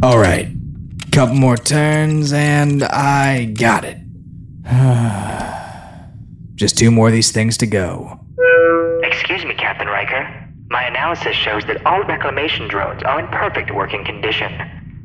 All right. Couple more turns and I got it. Just two more of these things to go. Excuse me, Captain Ryker. My analysis shows that all reclamation drones are in perfect working condition.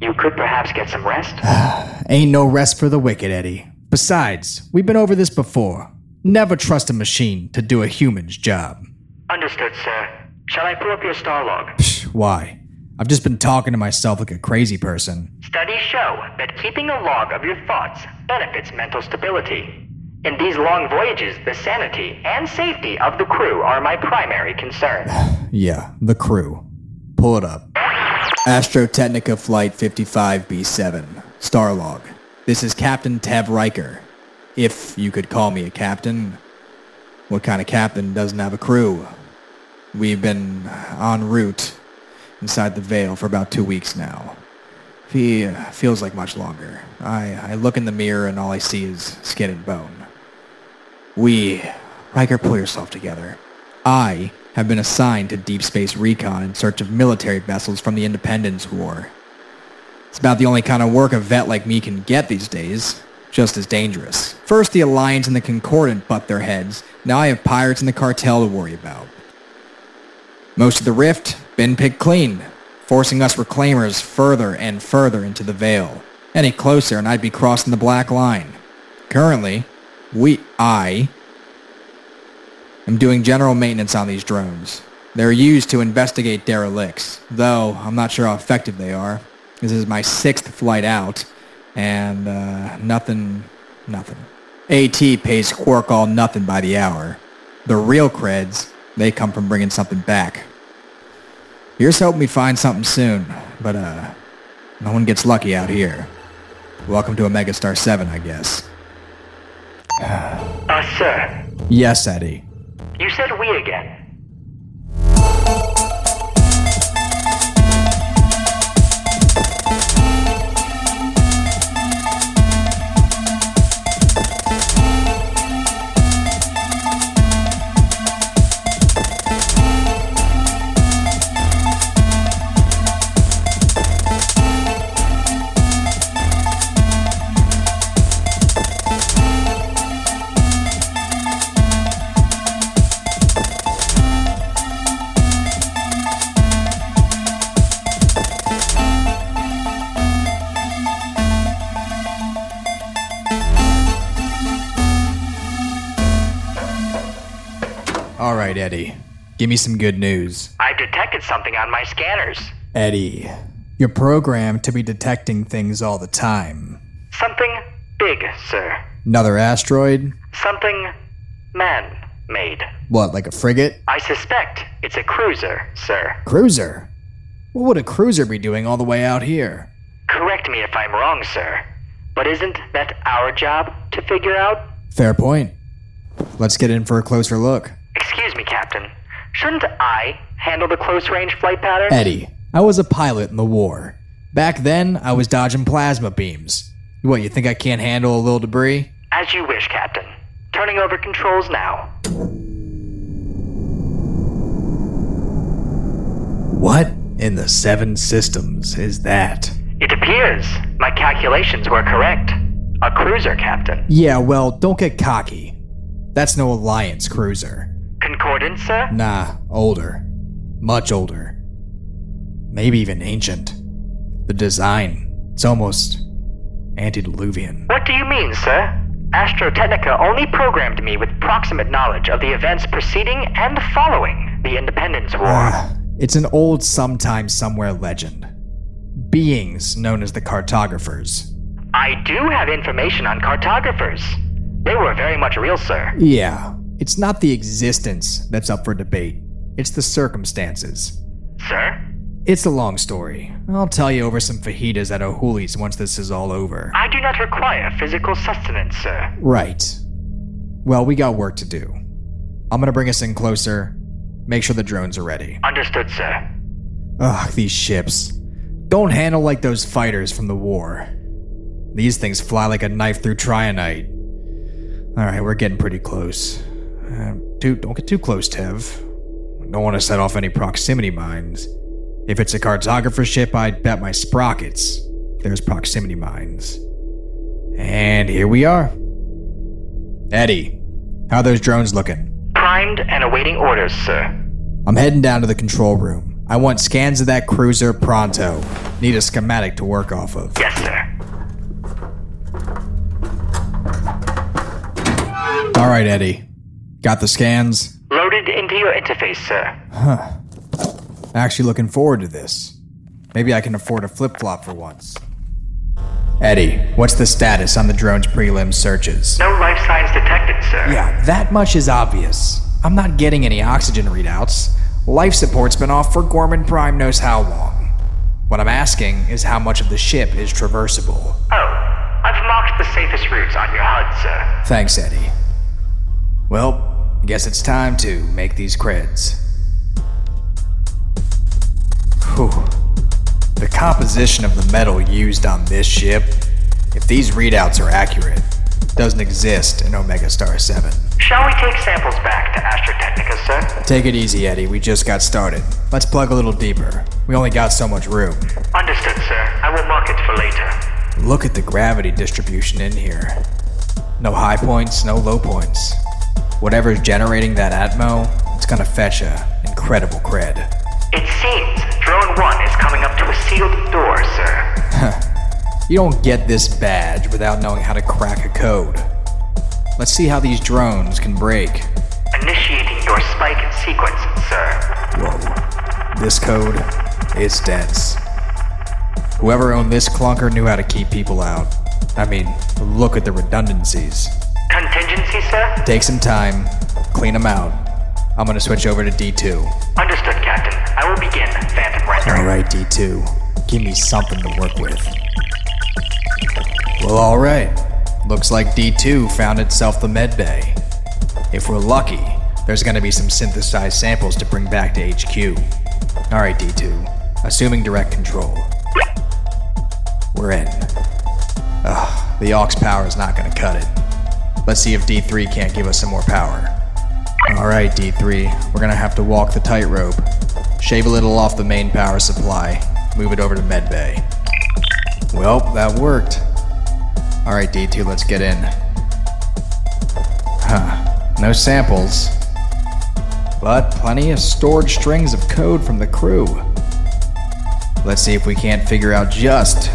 You could perhaps get some rest? Ain't no rest for the wicked, Eddie. Besides, we've been over this before. Never trust a machine to do a human's job. Understood, sir. Shall I pull up your star log? Psh, Why? I've just been talking to myself like a crazy person. Studies show that keeping a log of your thoughts benefits mental stability. In these long voyages, the sanity and safety of the crew are my primary concern. Yeah, the crew. Pull it up. Astrotechnica Flight 55B7. Starlog. This is Captain Tev Ryker. If you could call me a captain. What kind of captain doesn't have a crew? We've been en route inside the Veil for about two weeks now. Fe- uh, feels like much longer. I, I look in the mirror and all I see is skin and bone. We... Ryker, pull yourself together. I have been assigned to Deep Space Recon in search of military vessels from the Independence War. It's about the only kind of work a vet like me can get these days. Just as dangerous. First the Alliance and the Concordant butt their heads. Now I have pirates and the cartel to worry about. Most of the rift been picked clean, forcing us reclaimers further and further into the veil. Any closer and I'd be crossing the black line. Currently, we I am doing general maintenance on these drones. They're used to investigate derelicts, though I'm not sure how effective they are. This is my sixth flight out, and uh, nothing, nothing. AT pays Quark all nothing by the hour. The real creds, they come from bringing something back. Here's hoping we find something soon, but uh, no one gets lucky out here. Welcome to Omega Star 7, I guess. Uh, sir, Yes, Eddie. Right, Eddie. Give me some good news. I've detected something on my scanners. Eddie, you're programmed to be detecting things all the time. Something big, sir. Another asteroid? Something man-made. What, like a frigate? I suspect it's a cruiser, sir. Cruiser? What would a cruiser be doing all the way out here? Correct me if I'm wrong, sir. But isn't that our job to figure out? Fair point. Let's get in for a closer look. Excuse me, Captain. Shouldn't I handle the close range flight pattern? Eddie, I was a pilot in the war. Back then, I was dodging plasma beams. What, you think I can't handle a little debris? As you wish, Captain. Turning over controls now. What in the seven systems is that? It appears my calculations were correct. A cruiser, Captain. Yeah, well, don't get cocky. That's no Alliance cruiser. Concordance, sir? Nah, older. Much older. Maybe even ancient. The design, it's almost antediluvian. What do you mean, sir? Astrotechnica only programmed me with proximate knowledge of the events preceding and following the Independence War. Ah, it's an old sometime somewhere legend. Beings known as the cartographers. I do have information on cartographers. They were very much real, sir. Yeah, it's not the existence that's up for debate, it's the circumstances. Sir? It's a long story. I'll tell you over some fajitas at O'Hooley's once this is all over. I do not require physical sustenance, sir. Right. Well, we got work to do. I'm gonna bring us in closer, make sure the drones are ready. Understood, sir. Ugh, these ships. Don't handle like those fighters from the war. These things fly like a knife through trionite. Alright, we're getting pretty close. Uh, dude, don't get too close, Tev. Don't want to set off any proximity mines. If it's a cartographer ship, I'd bet my sprockets. There's proximity mines. And here we are. Eddie, how are those drones looking? Primed and awaiting orders, sir. I'm heading down to the control room. I want scans of that cruiser pronto. Need a schematic to work off of. Yes, sir. All right, Eddie. Got the scans? Loaded into your interface, sir. Huh. Actually looking forward to this. Maybe I can afford a flip flop for once. Eddie, what's the status on the drone's prelim searches? No life signs detected, sir. Yeah, that much is obvious. I'm not getting any oxygen readouts. Life support's been off for Gorman Prime knows how long. What I'm asking is how much of the ship is traversable. Oh, I've marked the safest routes on your HUD, sir. Thanks, Eddie. Well, guess it's time to make these creds. Whew. The composition of the metal used on this ship, if these readouts are accurate, doesn't exist in Omega Star 7. Shall we take samples back to Astrotechnica, sir? Take it easy, Eddie. We just got started. Let's plug a little deeper. We only got so much room. Understood, sir. I will mark it for later. Look at the gravity distribution in here. No high points, no low points. Whatever's generating that atmo, it's gonna fetch a incredible cred. It seems Drone 1 is coming up to a sealed door, sir. You don't get this badge without knowing how to crack a code. Let's see how these drones can break. Initiating your spike sequence, sir. Whoa. This code is dense. Whoever owned this clunker knew how to keep people out. I mean, look at the redundancies. Contingency, sir? Take some time, clean them out. I'm gonna switch over to D2. Understood, Captain. I will begin Phantom rendering. Alright, D2. Give me something to work with. Well, alright. Looks like D2 found itself the medbay. If we're lucky, there's gonna be some synthesized samples to bring back to HQ. Alright, D2. Assuming direct control. We're in. Ugh, the aux power is not gonna cut it. Let's see if D3 can't give us some more power. Alright, D3. We're gonna have to walk the tightrope. Shave a little off the main power supply. Move it over to medbay. Well, that worked. Alright, D2, let's get in. Huh. No samples. But plenty of stored strings of code from the crew. Let's see if we can't figure out just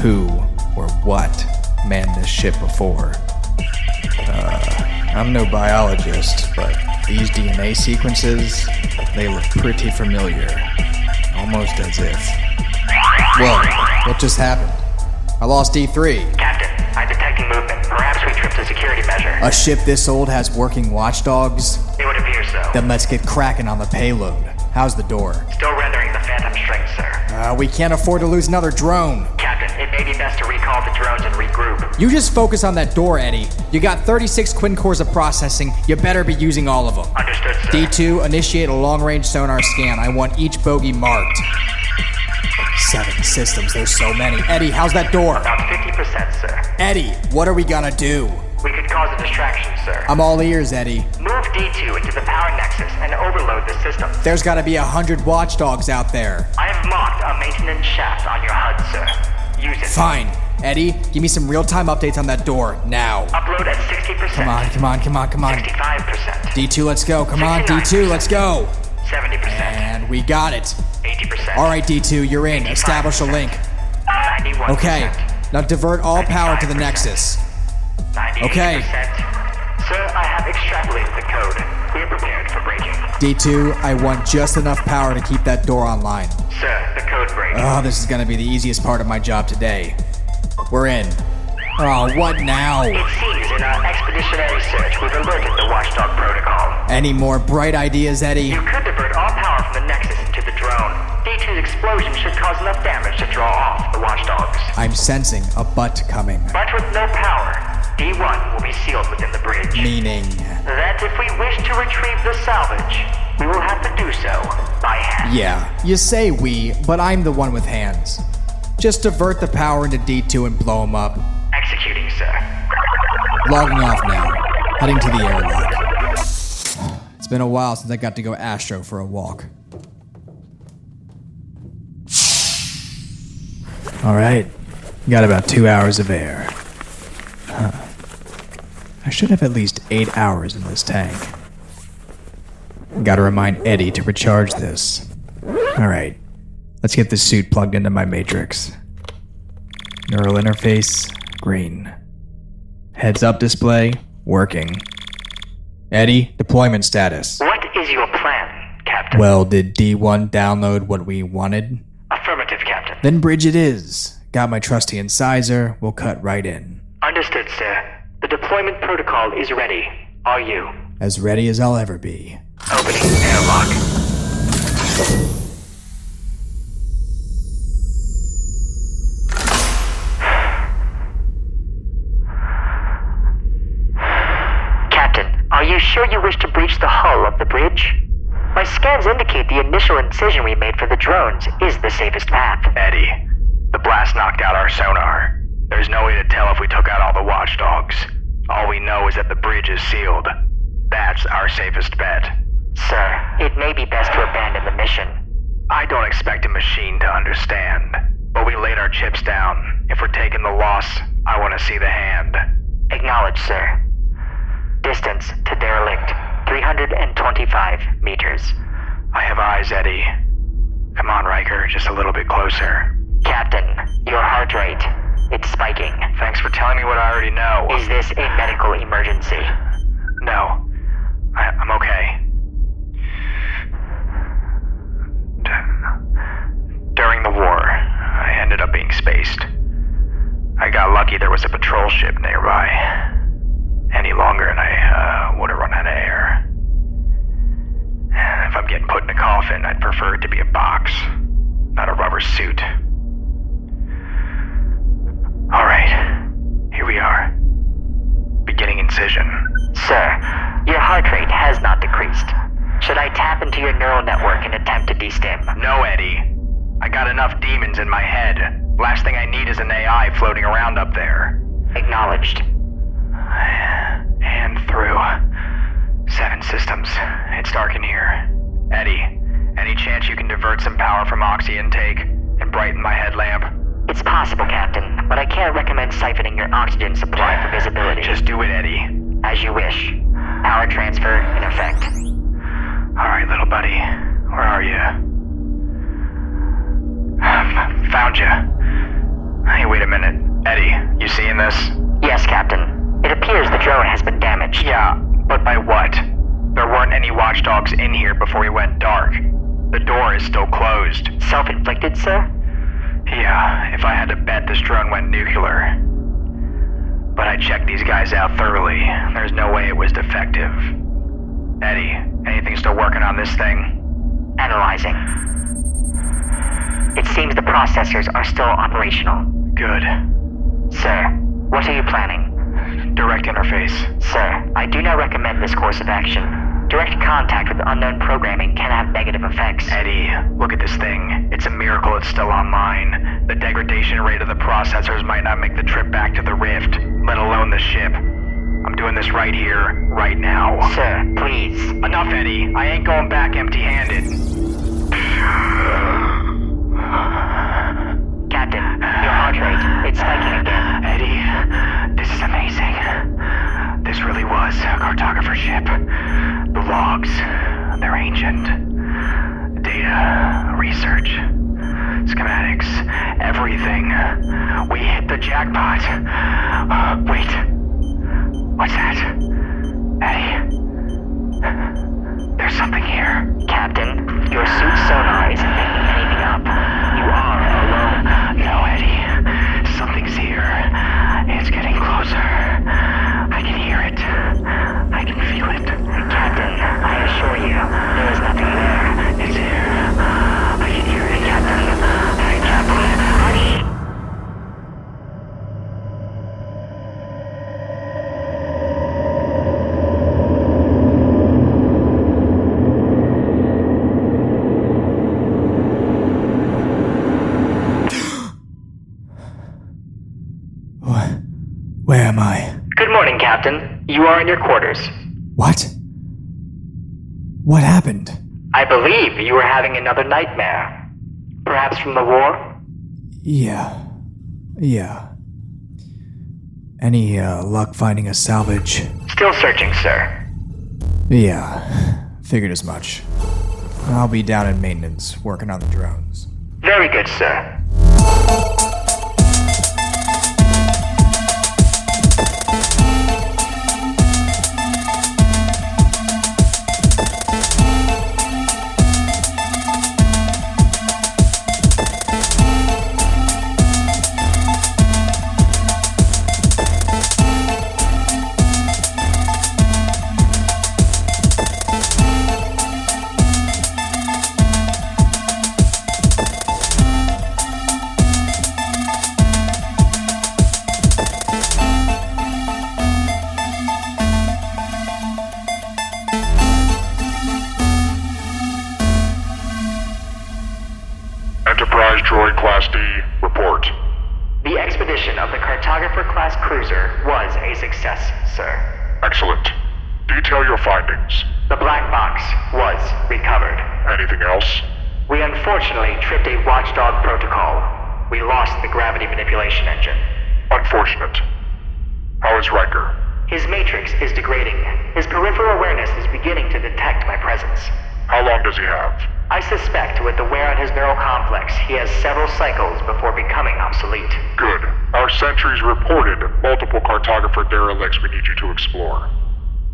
who or what manned this ship before. I'm no biologist, but these DNA sequences, they look pretty familiar. Almost as if. Whoa, what just happened? I lost D3. Captain, I'm detecting movement. Perhaps we tripped a security measure. A ship this old has working watchdogs? it would appear so. Then let's get cracking on the payload. How's the door? Still rendering the Phantom strength, sir. Uh, we can't afford to lose another drone. You just focus on that door, Eddie. You got 36 quin cores of processing. You better be using all of them. Understood, sir. D2, initiate a long range sonar scan. I want each bogey marked. Seven systems, there's so many. Eddie, how's that door? About 50%, sir. Eddie, what are we gonna do? We could cause a distraction, sir. I'm all ears, Eddie. Move D2 into the power nexus and overload the system. There's gotta be a hundred watchdogs out there. I have marked a maintenance shaft on your HUD, sir. Use it. Fine. Eddie, give me some real time updates on that door, now. Upload at 60%. Come on, come on, come on, come on. 65%. D2, let's go. Come on, D2, let's go. 70%. And we got it. 80%. All right, D2, you're in. Establish a link. 91%. Okay. Now divert all power to the Nexus. 98%. Okay. Sir, I have extrapolated the code. We are prepared for breaking. D2, I want just enough power to keep that door online. Sir, the code break. Oh, this is gonna be the easiest part of my job today. We're in. Oh, what now? It seems in our expeditionary search we've alerted the Watchdog Protocol. Any more bright ideas, Eddie? You could divert all power from the Nexus into the drone. D2's explosion should cause enough damage to draw off the Watchdogs. I'm sensing a butt coming. But with no power, D1 will be sealed within the bridge. Meaning. That if we wish to retrieve the salvage, we will have to do so by hand. Yeah, you say we, but I'm the one with hands. Just divert the power into D2 and blow him up. Executing, sir. Logging off now. Heading to the airlock. It's been a while since I got to go Astro for a walk. Alright. Got about two hours of air. Huh. I should have at least eight hours in this tank. Gotta remind Eddie to recharge this. Alright. Let's get this suit plugged into my matrix. Neural interface, green. Heads up display, working. Eddie, deployment status. What is your plan, Captain? Well, did D1 download what we wanted? Affirmative, Captain. Then bridge it is. Got my trusty incisor, we'll cut right in. Understood, sir. The deployment protocol is ready. Are you? As ready as I'll ever be. Opening airlock. Sure you wish to breach the hull of the bridge? My scans indicate the initial incision we made for the drones is the safest path. Eddie, the blast knocked out our sonar. There's no way to tell if we took out all the watchdogs. All we know is that the bridge is sealed. That's our safest bet. Sir, it may be best to abandon the mission. I don't expect a machine to understand, but we laid our chips down. If we're taking the loss, I want to see the hand. Acknowledged, sir. Distance to derelict 325 meters. I have eyes, Eddie. Come on, Ryker, just a little bit closer. Captain, your heart rate. It's spiking. Thanks for telling me what I already know. Is this a medical emergency? No, I, I'm okay. D- During the war, I ended up being spaced. I got lucky there was a patrol ship nearby. Any longer and I uh, would have run out of air. If I'm getting put in a coffin, I'd prefer it to be a box, not a rubber suit. Alright, here we are. Beginning incision. Sir, your heart rate has not decreased. Should I tap into your neural network and attempt to Eddie. I got enough demons in my head. Last thing I need is an AI floating around up there. Acknowledged. And through. Seven systems. It's dark in here. Eddie, any chance you can divert some power from oxy intake and brighten my headlamp? It's possible, Captain, but I can't recommend siphoning your oxygen supply for visibility. Just do it, Eddie. as you wish. Power transfer in effect. Alright, little buddy. Where are you? Found you. Hey, wait a minute. Eddie, you seeing this? Yes, Captain. It appears the drone has been damaged. Yeah, but by what? There weren't any watchdogs in here before we went dark. The door is still closed. Self-inflicted, sir? Yeah, if I had to bet, this drone went nuclear. But I checked these guys out thoroughly. There's no way it was defective. Eddie, anything still working on this thing? Analyzing. It seems the processors are still operational. Good. Sir, what are you planning? Direct interface. Sir, I do not recommend this course of action. Direct contact with unknown programming can have negative effects. Eddie, look at this thing. It's a miracle it's still online. The degradation rate of the processors might not make the trip back to the rift, let alone the ship. I'm doing this right here, right now. Sir, please. Enough, Eddie. I ain't going back empty handed. It's spiking again. Eddie, this is amazing. This really was a cartographer ship. The logs, they're ancient. Data, research, schematics, everything. We hit the jackpot. Wait. What's that? Eddie. There's something here. Captain, your suit sonar isn't picking anything up. You are alone. No, Eddie. Something's here. It's getting closer. I can hear it. I can feel it. Captain, I assure you, there is nothing there. It's here. I can hear it. Captain, Captain, honey. What? Where am I? Good morning, Captain. You are in your quarters. What? What happened? I believe you were having another nightmare. Perhaps from the war? Yeah, Yeah. Any uh, luck finding a salvage? Still searching, sir. Yeah, figured as much. I'll be down in maintenance, working on the drones. Very good, sir. Enterprise Droid Class D, report. The expedition of the cartographer class cruiser was a success, sir. Excellent. Detail your findings. The black box was recovered. Anything else? We unfortunately tripped a watchdog protocol. We lost the gravity manipulation engine. Unfortunate. How is Ryker? His matrix is degrading. His peripheral awareness is beginning to detect my presence. How long does he have? I suspect with the wear on his neural complex, he has several cycles before becoming obsolete. Good. Our sentries reported multiple cartographer derelicts we need you to explore.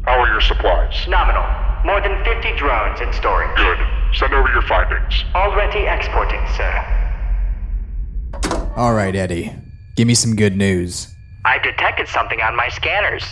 How are your supplies? Nominal. More than 50 drones in storage. Good. Send over your findings. Already exporting, sir. Alright, Eddie. Give me some good news. I've detected something on my scanners.